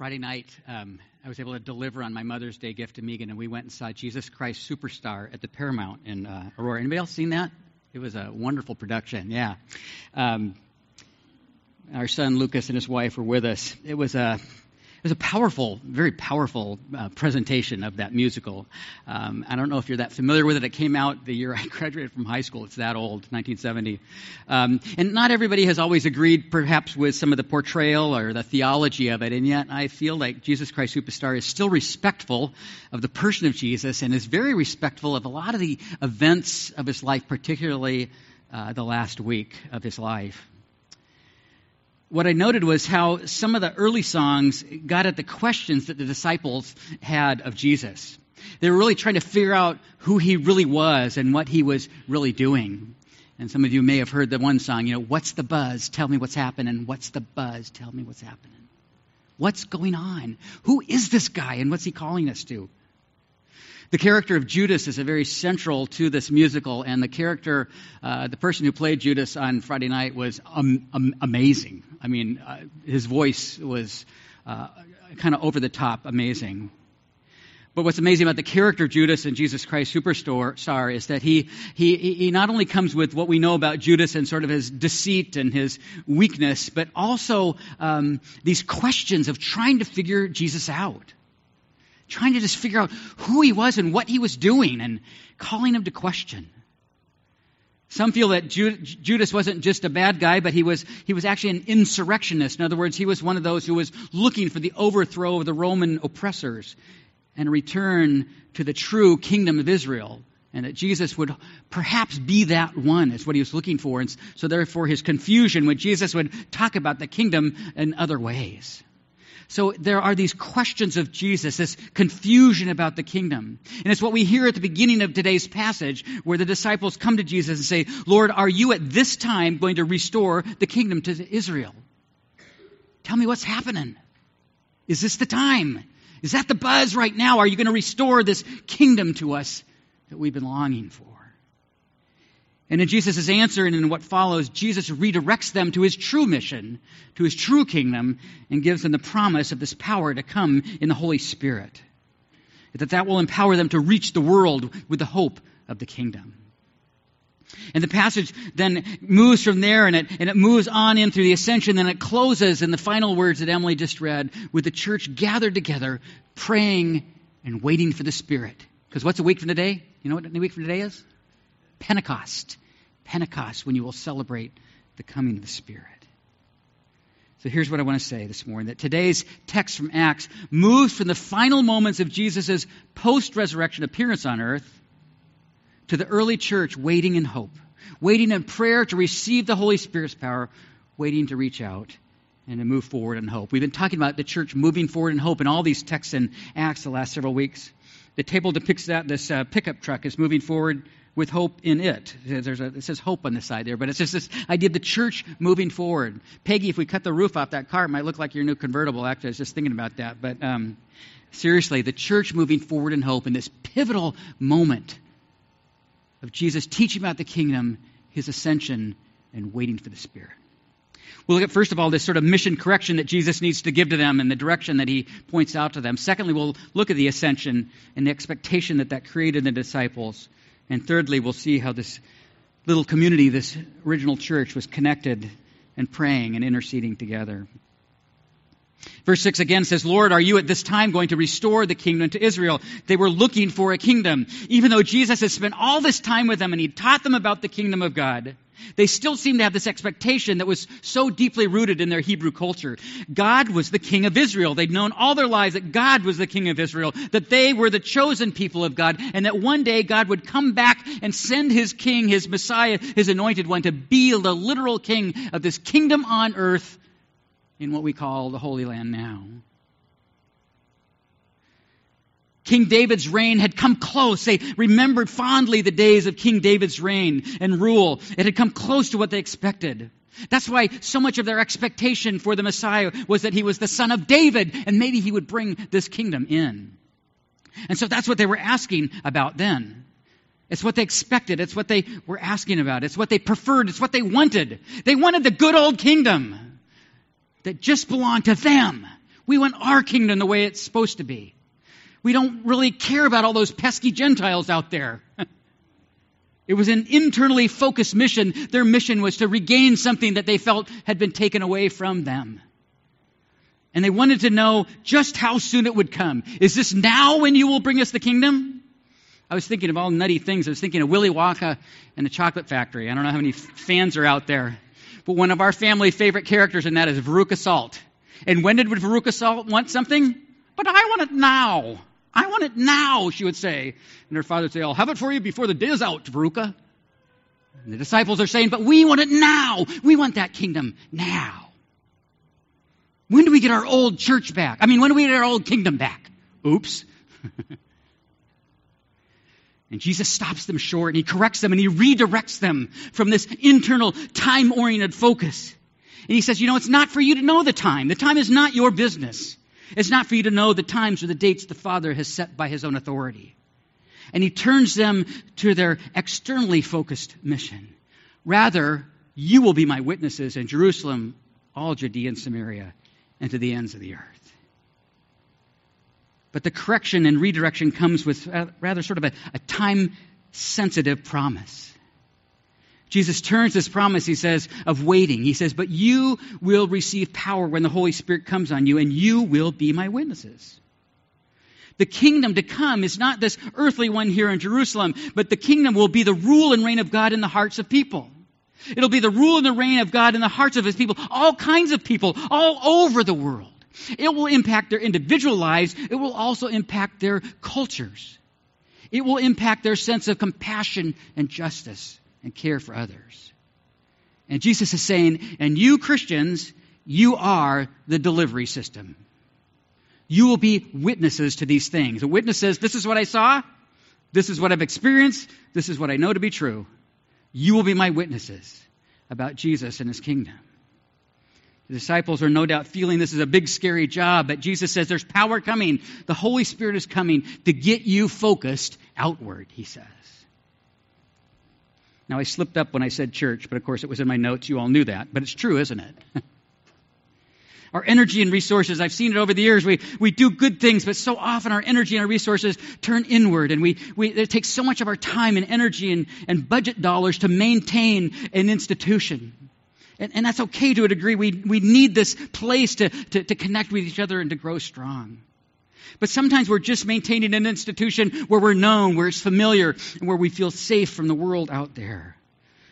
Friday night, um, I was able to deliver on my Mother's Day gift to Megan, and we went and saw Jesus Christ Superstar at the Paramount in uh, Aurora. Anybody else seen that? It was a wonderful production. Yeah. Um, our son Lucas and his wife were with us. It was a was a powerful, very powerful uh, presentation of that musical. Um, I don't know if you're that familiar with it. It came out the year I graduated from high school. It's that old, 1970. Um, and not everybody has always agreed, perhaps, with some of the portrayal or the theology of it. And yet, I feel like Jesus Christ Superstar is still respectful of the person of Jesus and is very respectful of a lot of the events of his life, particularly uh, the last week of his life what I noted was how some of the early songs got at the questions that the disciples had of Jesus. They were really trying to figure out who he really was and what he was really doing. And some of you may have heard the one song, you know, what's the buzz? Tell me what's happening. What's the buzz? Tell me what's happening. What's going on? Who is this guy and what's he calling us to? The character of Judas is a very central to this musical, and the character, uh, the person who played Judas on Friday night was um, um, amazing. I mean, uh, his voice was uh, kind of over the top amazing. But what's amazing about the character Judas in Jesus Christ Superstar is that he, he, he not only comes with what we know about Judas and sort of his deceit and his weakness, but also um, these questions of trying to figure Jesus out trying to just figure out who he was and what he was doing and calling him to question. Some feel that Judas wasn't just a bad guy, but he was, he was actually an insurrectionist. In other words, he was one of those who was looking for the overthrow of the Roman oppressors and a return to the true kingdom of Israel. And that Jesus would perhaps be that one, is what he was looking for. And so, therefore, his confusion when Jesus would talk about the kingdom in other ways. So there are these questions of Jesus, this confusion about the kingdom. And it's what we hear at the beginning of today's passage where the disciples come to Jesus and say, Lord, are you at this time going to restore the kingdom to Israel? Tell me what's happening. Is this the time? Is that the buzz right now? Are you going to restore this kingdom to us that we've been longing for? And in Jesus' answer and in what follows, Jesus redirects them to his true mission, to his true kingdom, and gives them the promise of this power to come in the Holy Spirit. That that will empower them to reach the world with the hope of the kingdom. And the passage then moves from there and it, and it moves on in through the ascension, then it closes in the final words that Emily just read with the church gathered together, praying and waiting for the Spirit. Because what's a week from today? You know what a week from today is? Pentecost. Pentecost, when you will celebrate the coming of the Spirit. So here's what I want to say this morning that today's text from Acts moves from the final moments of Jesus' post resurrection appearance on earth to the early church waiting in hope, waiting in prayer to receive the Holy Spirit's power, waiting to reach out and to move forward in hope. We've been talking about the church moving forward in hope in all these texts and Acts the last several weeks. The table depicts that this uh, pickup truck is moving forward with hope in it. There's a, it says hope on the side there, but it's just this idea of the church moving forward. Peggy, if we cut the roof off that car, it might look like your new convertible. Actually, I was just thinking about that. But um, seriously, the church moving forward in hope in this pivotal moment of Jesus teaching about the kingdom, his ascension, and waiting for the Spirit. We'll look at, first of all, this sort of mission correction that Jesus needs to give to them and the direction that he points out to them. Secondly, we'll look at the ascension and the expectation that that created in the disciples. And thirdly, we'll see how this little community, this original church, was connected and praying and interceding together. Verse 6 again says, Lord, are you at this time going to restore the kingdom to Israel? They were looking for a kingdom. Even though Jesus had spent all this time with them and he taught them about the kingdom of God, they still seem to have this expectation that was so deeply rooted in their Hebrew culture. God was the king of Israel. They'd known all their lives that God was the king of Israel, that they were the chosen people of God, and that one day God would come back and send his king, his Messiah, his anointed one, to be the literal king of this kingdom on earth in what we call the Holy Land now. King David's reign had come close. They remembered fondly the days of King David's reign and rule. It had come close to what they expected. That's why so much of their expectation for the Messiah was that he was the son of David and maybe he would bring this kingdom in. And so that's what they were asking about then. It's what they expected. It's what they were asking about. It's what they preferred. It's what they wanted. They wanted the good old kingdom that just belonged to them We want our kingdom the way it's supposed to be. We don't really care about all those pesky Gentiles out there. It was an internally focused mission. Their mission was to regain something that they felt had been taken away from them. And they wanted to know just how soon it would come. Is this now when you will bring us the kingdom? I was thinking of all nutty things. I was thinking of Willy Wonka and the Chocolate Factory. I don't know how many fans are out there. But one of our family favorite characters in that is Veruca Salt. And when did Veruca Salt want something? But I want it now. I want it now, she would say. And her father would say, I'll have it for you before the day is out, Veruca. And the disciples are saying, But we want it now. We want that kingdom now. When do we get our old church back? I mean, when do we get our old kingdom back? Oops. and Jesus stops them short and he corrects them and he redirects them from this internal time oriented focus. And he says, You know, it's not for you to know the time. The time is not your business. It's not for you to know the times or the dates the Father has set by his own authority. And he turns them to their externally focused mission. Rather, you will be my witnesses in Jerusalem, all Judea and Samaria, and to the ends of the earth. But the correction and redirection comes with uh, rather sort of a, a time sensitive promise. Jesus turns this promise, he says, of waiting. He says, But you will receive power when the Holy Spirit comes on you, and you will be my witnesses. The kingdom to come is not this earthly one here in Jerusalem, but the kingdom will be the rule and reign of God in the hearts of people. It'll be the rule and the reign of God in the hearts of his people, all kinds of people, all over the world. It will impact their individual lives. It will also impact their cultures. It will impact their sense of compassion and justice and care for others. And Jesus is saying, and you Christians, you are the delivery system. You will be witnesses to these things. A witness says, This is what I saw, this is what I've experienced, this is what I know to be true. You will be my witnesses about Jesus and his kingdom. The disciples are no doubt feeling this is a big, scary job, but Jesus says there's power coming. The Holy Spirit is coming to get you focused outward, he says. Now, I slipped up when I said church, but of course it was in my notes. You all knew that. But it's true, isn't it? our energy and resources, I've seen it over the years. We, we do good things, but so often our energy and our resources turn inward. And we, we, it takes so much of our time and energy and, and budget dollars to maintain an institution. And, and that's okay to a degree. We, we need this place to, to, to connect with each other and to grow strong. But sometimes we're just maintaining an institution where we're known, where it's familiar, and where we feel safe from the world out there.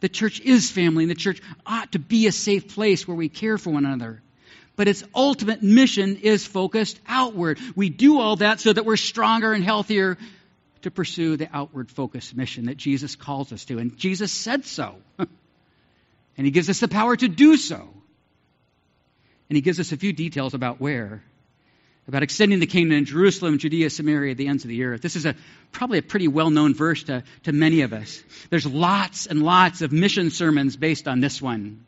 The church is family, and the church ought to be a safe place where we care for one another. But its ultimate mission is focused outward. We do all that so that we're stronger and healthier to pursue the outward focused mission that Jesus calls us to. And Jesus said so. and He gives us the power to do so. And He gives us a few details about where about extending the kingdom in Jerusalem, Judea, Samaria, the ends of the earth. This is a, probably a pretty well known verse to, to many of us. There's lots and lots of mission sermons based on this one.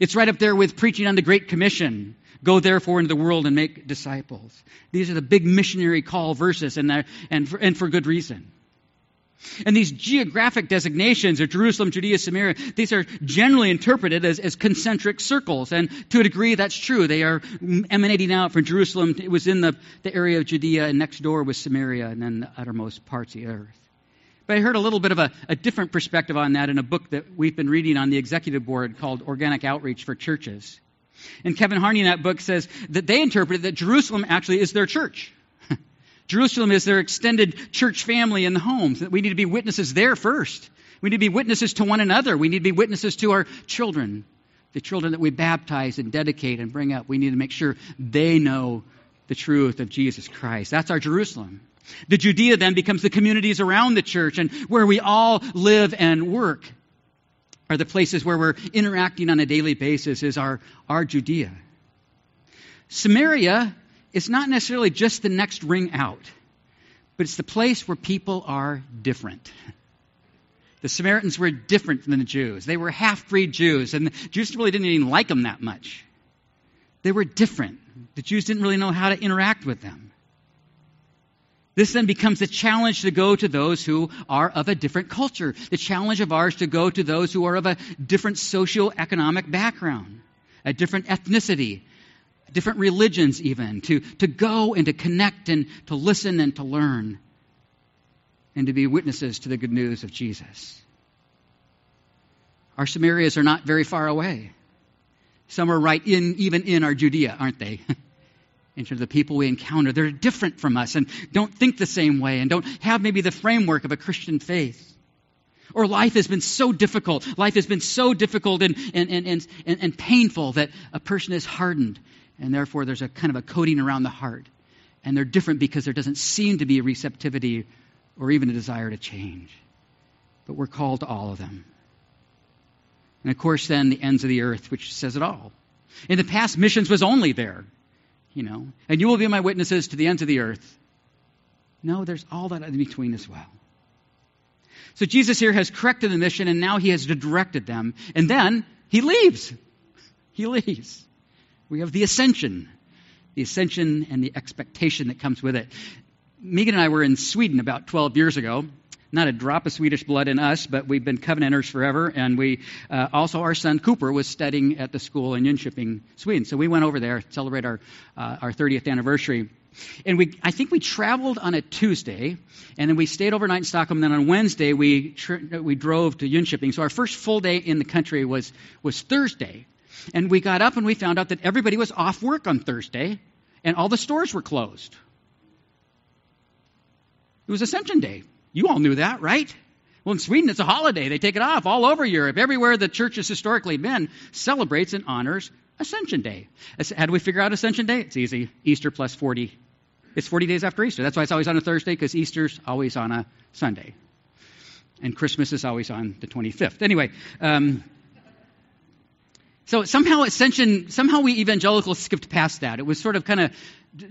It's right up there with preaching on the Great Commission. Go therefore into the world and make disciples. These are the big missionary call verses, and, and, for, and for good reason. And these geographic designations of Jerusalem, Judea, Samaria, these are generally interpreted as, as concentric circles. And to a degree, that's true. They are emanating out from Jerusalem. It was in the, the area of Judea, and next door was Samaria, and then the uttermost parts of the earth. But I heard a little bit of a, a different perspective on that in a book that we've been reading on the executive board called Organic Outreach for Churches. And Kevin Harney in that book says that they interpreted that Jerusalem actually is their church. Jerusalem is their extended church family and homes. We need to be witnesses there first. We need to be witnesses to one another. We need to be witnesses to our children, the children that we baptize and dedicate and bring up. We need to make sure they know the truth of Jesus Christ. That's our Jerusalem. The Judea then becomes the communities around the church and where we all live and work are the places where we're interacting on a daily basis is our, our Judea. Samaria it's not necessarily just the next ring out, but it's the place where people are different. The Samaritans were different than the Jews. They were half breed Jews, and the Jews really didn't even like them that much. They were different. The Jews didn't really know how to interact with them. This then becomes the challenge to go to those who are of a different culture, the challenge of ours to go to those who are of a different socioeconomic background, a different ethnicity, different religions even, to, to go and to connect and to listen and to learn and to be witnesses to the good news of Jesus. Our Samarias are not very far away. Some are right in, even in our Judea, aren't they? in terms of the people we encounter. They're different from us and don't think the same way and don't have maybe the framework of a Christian faith. Or life has been so difficult. Life has been so difficult and, and, and, and, and painful that a person is hardened. And therefore, there's a kind of a coating around the heart. And they're different because there doesn't seem to be a receptivity or even a desire to change. But we're called to all of them. And of course, then the ends of the earth, which says it all. In the past, missions was only there, you know, and you will be my witnesses to the ends of the earth. No, there's all that in between as well. So Jesus here has corrected the mission and now he has directed them. And then he leaves. He leaves. We have the ascension. The ascension and the expectation that comes with it. Megan and I were in Sweden about 12 years ago. Not a drop of Swedish blood in us, but we've been covenanters forever. And we uh, also, our son Cooper was studying at the school in Jönköping, Sweden. So we went over there to celebrate our, uh, our 30th anniversary. And we, I think we traveled on a Tuesday, and then we stayed overnight in Stockholm. And then on Wednesday, we, we drove to Jönköping. So our first full day in the country was, was Thursday. And we got up and we found out that everybody was off work on Thursday, and all the stores were closed. It was Ascension Day. You all knew that, right? Well, in Sweden, it's a holiday. They take it off all over Europe. Everywhere the church has historically been celebrates and honors Ascension Day. How do we figure out Ascension Day? It's easy. Easter plus 40. It's 40 days after Easter. That's why it's always on a Thursday, because Easter's always on a Sunday. And Christmas is always on the 25th. Anyway, um, so somehow Ascension, somehow we evangelicals skipped past that. It was sort of kind of,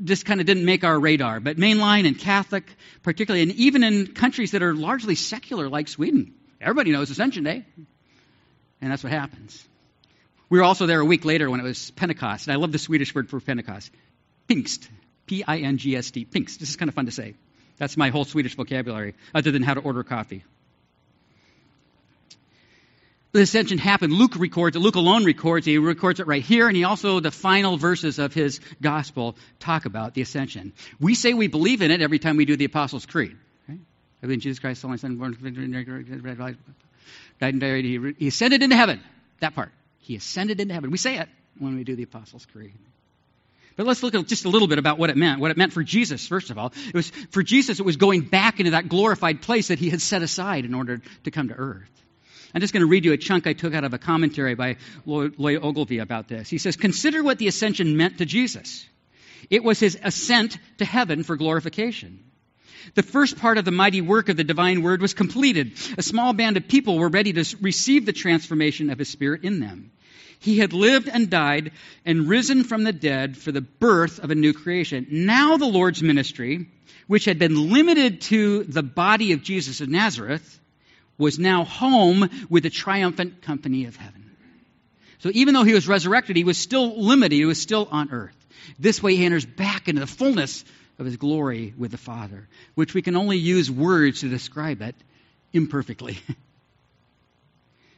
just kind of didn't make our radar. But mainline and Catholic, particularly, and even in countries that are largely secular like Sweden, everybody knows Ascension Day. And that's what happens. We were also there a week later when it was Pentecost. And I love the Swedish word for Pentecost. Pingst. P I N G S T. Pingst. This is kind of fun to say. That's my whole Swedish vocabulary, other than how to order coffee. The ascension happened. Luke records it. Luke alone records it. He records it right here, and he also, the final verses of his gospel talk about the ascension. We say we believe in it every time we do the Apostles' Creed. Right? I believe in Jesus Christ, the only Son, born, died and buried. He ascended into heaven. That part. He ascended into heaven. We say it when we do the Apostles' Creed. But let's look at just a little bit about what it meant. What it meant for Jesus, first of all. It was for Jesus, it was going back into that glorified place that he had set aside in order to come to earth. I'm just going to read you a chunk I took out of a commentary by Lloyd Ogilvie about this. He says, Consider what the ascension meant to Jesus. It was his ascent to heaven for glorification. The first part of the mighty work of the divine word was completed. A small band of people were ready to receive the transformation of his spirit in them. He had lived and died and risen from the dead for the birth of a new creation. Now the Lord's ministry, which had been limited to the body of Jesus of Nazareth, was now home with the triumphant company of heaven. So even though he was resurrected, he was still limited. He was still on earth. This way he enters back into the fullness of his glory with the Father, which we can only use words to describe it imperfectly.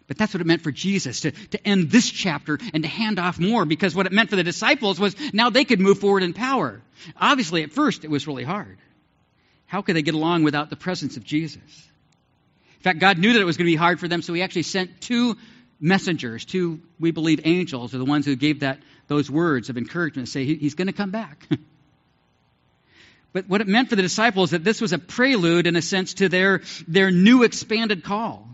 But that's what it meant for Jesus to, to end this chapter and to hand off more because what it meant for the disciples was now they could move forward in power. Obviously, at first, it was really hard. How could they get along without the presence of Jesus? In fact, God knew that it was going to be hard for them, so He actually sent two messengers, two, we believe, angels, are the ones who gave that, those words of encouragement, to say, He's going to come back. But what it meant for the disciples is that this was a prelude, in a sense, to their, their new expanded call.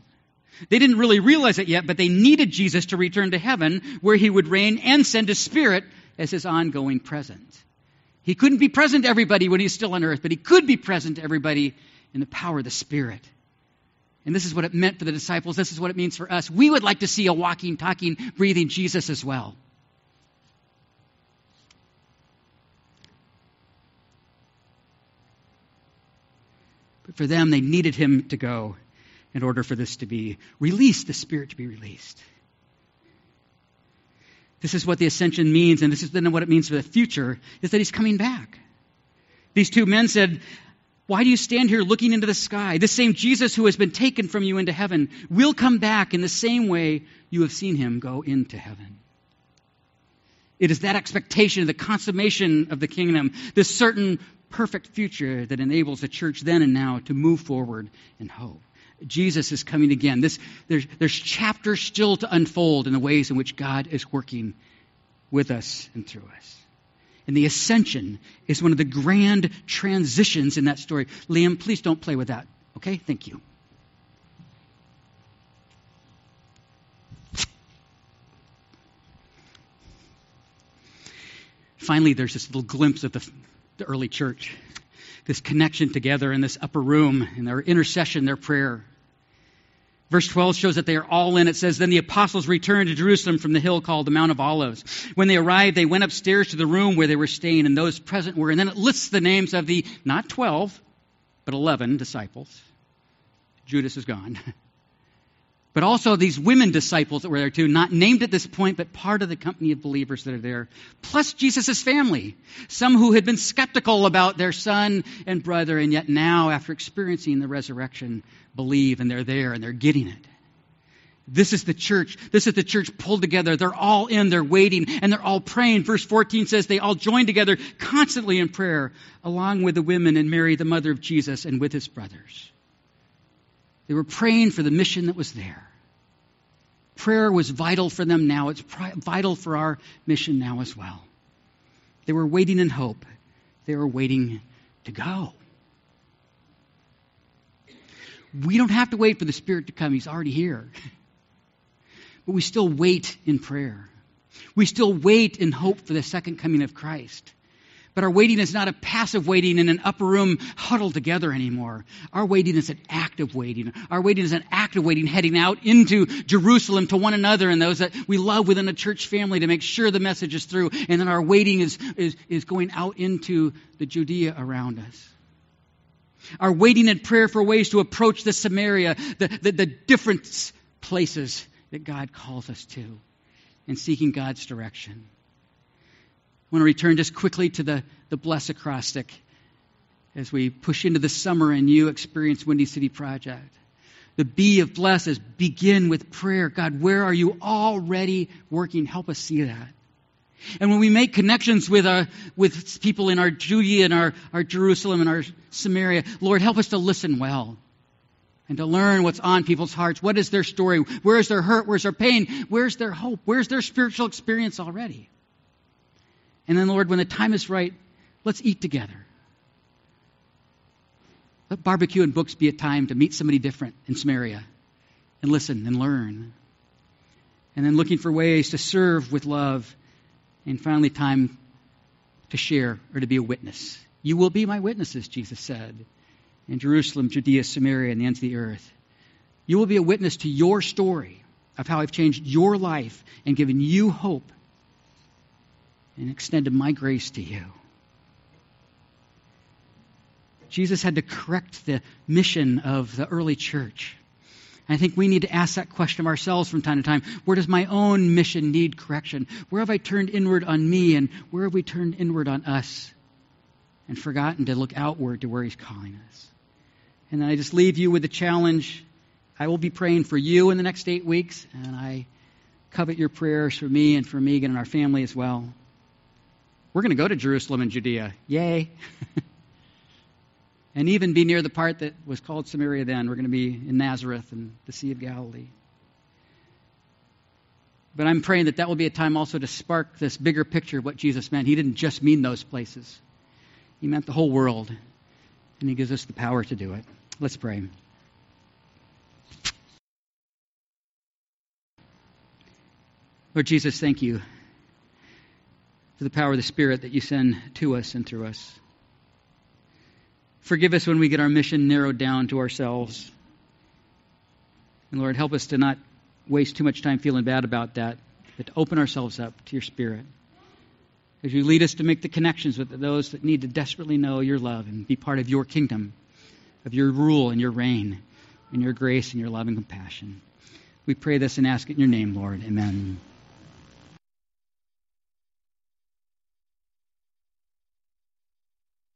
They didn't really realize it yet, but they needed Jesus to return to heaven where he would reign and send his spirit as his ongoing presence. He couldn't be present to everybody when he's still on earth, but he could be present to everybody in the power of the Spirit. And this is what it meant for the disciples. This is what it means for us. We would like to see a walking, talking, breathing Jesus as well. But for them, they needed him to go in order for this to be released, the Spirit to be released. This is what the ascension means, and this is then what it means for the future, is that he's coming back. These two men said, Why do you stand here looking into the sky? The same Jesus who has been taken from you into heaven will come back in the same way you have seen him go into heaven. It is that expectation of the consummation of the kingdom, this certain perfect future that enables the church then and now to move forward in hope. Jesus is coming again. This, there's, there's chapters still to unfold in the ways in which God is working with us and through us. And the ascension is one of the grand transitions in that story. Liam, please don't play with that. Okay? Thank you. Finally, there's this little glimpse of the, the early church, this connection together in this upper room, in their intercession, their prayer. Verse 12 shows that they are all in. It says, Then the apostles returned to Jerusalem from the hill called the Mount of Olives. When they arrived, they went upstairs to the room where they were staying, and those present were. And then it lists the names of the, not 12, but 11 disciples. Judas is gone. but also these women disciples that were there too, not named at this point, but part of the company of believers that are there, plus Jesus' family. Some who had been skeptical about their son and brother, and yet now, after experiencing the resurrection, believe and they're there and they're getting it. This is the church. This is the church pulled together. They're all in, they're waiting, and they're all praying. Verse 14 says they all join together constantly in prayer, along with the women and Mary, the mother of Jesus, and with his brothers. They were praying for the mission that was there. Prayer was vital for them now. It's vital for our mission now as well. They were waiting in hope. They were waiting to go. We don't have to wait for the Spirit to come, He's already here. But we still wait in prayer. We still wait in hope for the second coming of Christ. But our waiting is not a passive waiting in an upper room huddled together anymore. Our waiting is an active waiting. Our waiting is an active waiting heading out into Jerusalem to one another and those that we love within the church family to make sure the message is through. And then our waiting is, is, is going out into the Judea around us. Our waiting in prayer for ways to approach the Samaria, the, the, the different places that God calls us to, and seeking God's direction. Want to return just quickly to the, the bless acrostic as we push into the summer and you experience Windy City Project. The B of bless is begin with prayer. God, where are you already working? Help us see that. And when we make connections with, our, with people in our Judea and our, our Jerusalem and our Samaria, Lord, help us to listen well and to learn what's on people's hearts. What is their story? Where's their hurt? Where's their pain? Where's their hope? Where's their spiritual experience already? And then, Lord, when the time is right, let's eat together. Let barbecue and books be a time to meet somebody different in Samaria and listen and learn. And then looking for ways to serve with love. And finally, time to share or to be a witness. You will be my witnesses, Jesus said, in Jerusalem, Judea, Samaria, and the ends of the earth. You will be a witness to your story of how I've changed your life and given you hope and extended my grace to you. Jesus had to correct the mission of the early church. I think we need to ask that question of ourselves from time to time. Where does my own mission need correction? Where have I turned inward on me and where have we turned inward on us and forgotten to look outward to where He's calling us? And I just leave you with the challenge. I will be praying for you in the next eight weeks, and I covet your prayers for me and for Megan and our family as well. We're going to go to Jerusalem and Judea. Yay. and even be near the part that was called Samaria then. We're going to be in Nazareth and the Sea of Galilee. But I'm praying that that will be a time also to spark this bigger picture of what Jesus meant. He didn't just mean those places, He meant the whole world. And He gives us the power to do it. Let's pray. Lord Jesus, thank you for the power of the Spirit that you send to us and through us. Forgive us when we get our mission narrowed down to ourselves. And Lord, help us to not waste too much time feeling bad about that, but to open ourselves up to your Spirit. As you lead us to make the connections with those that need to desperately know your love and be part of your kingdom, of your rule and your reign, and your grace and your love and compassion. We pray this and ask it in your name, Lord. Amen.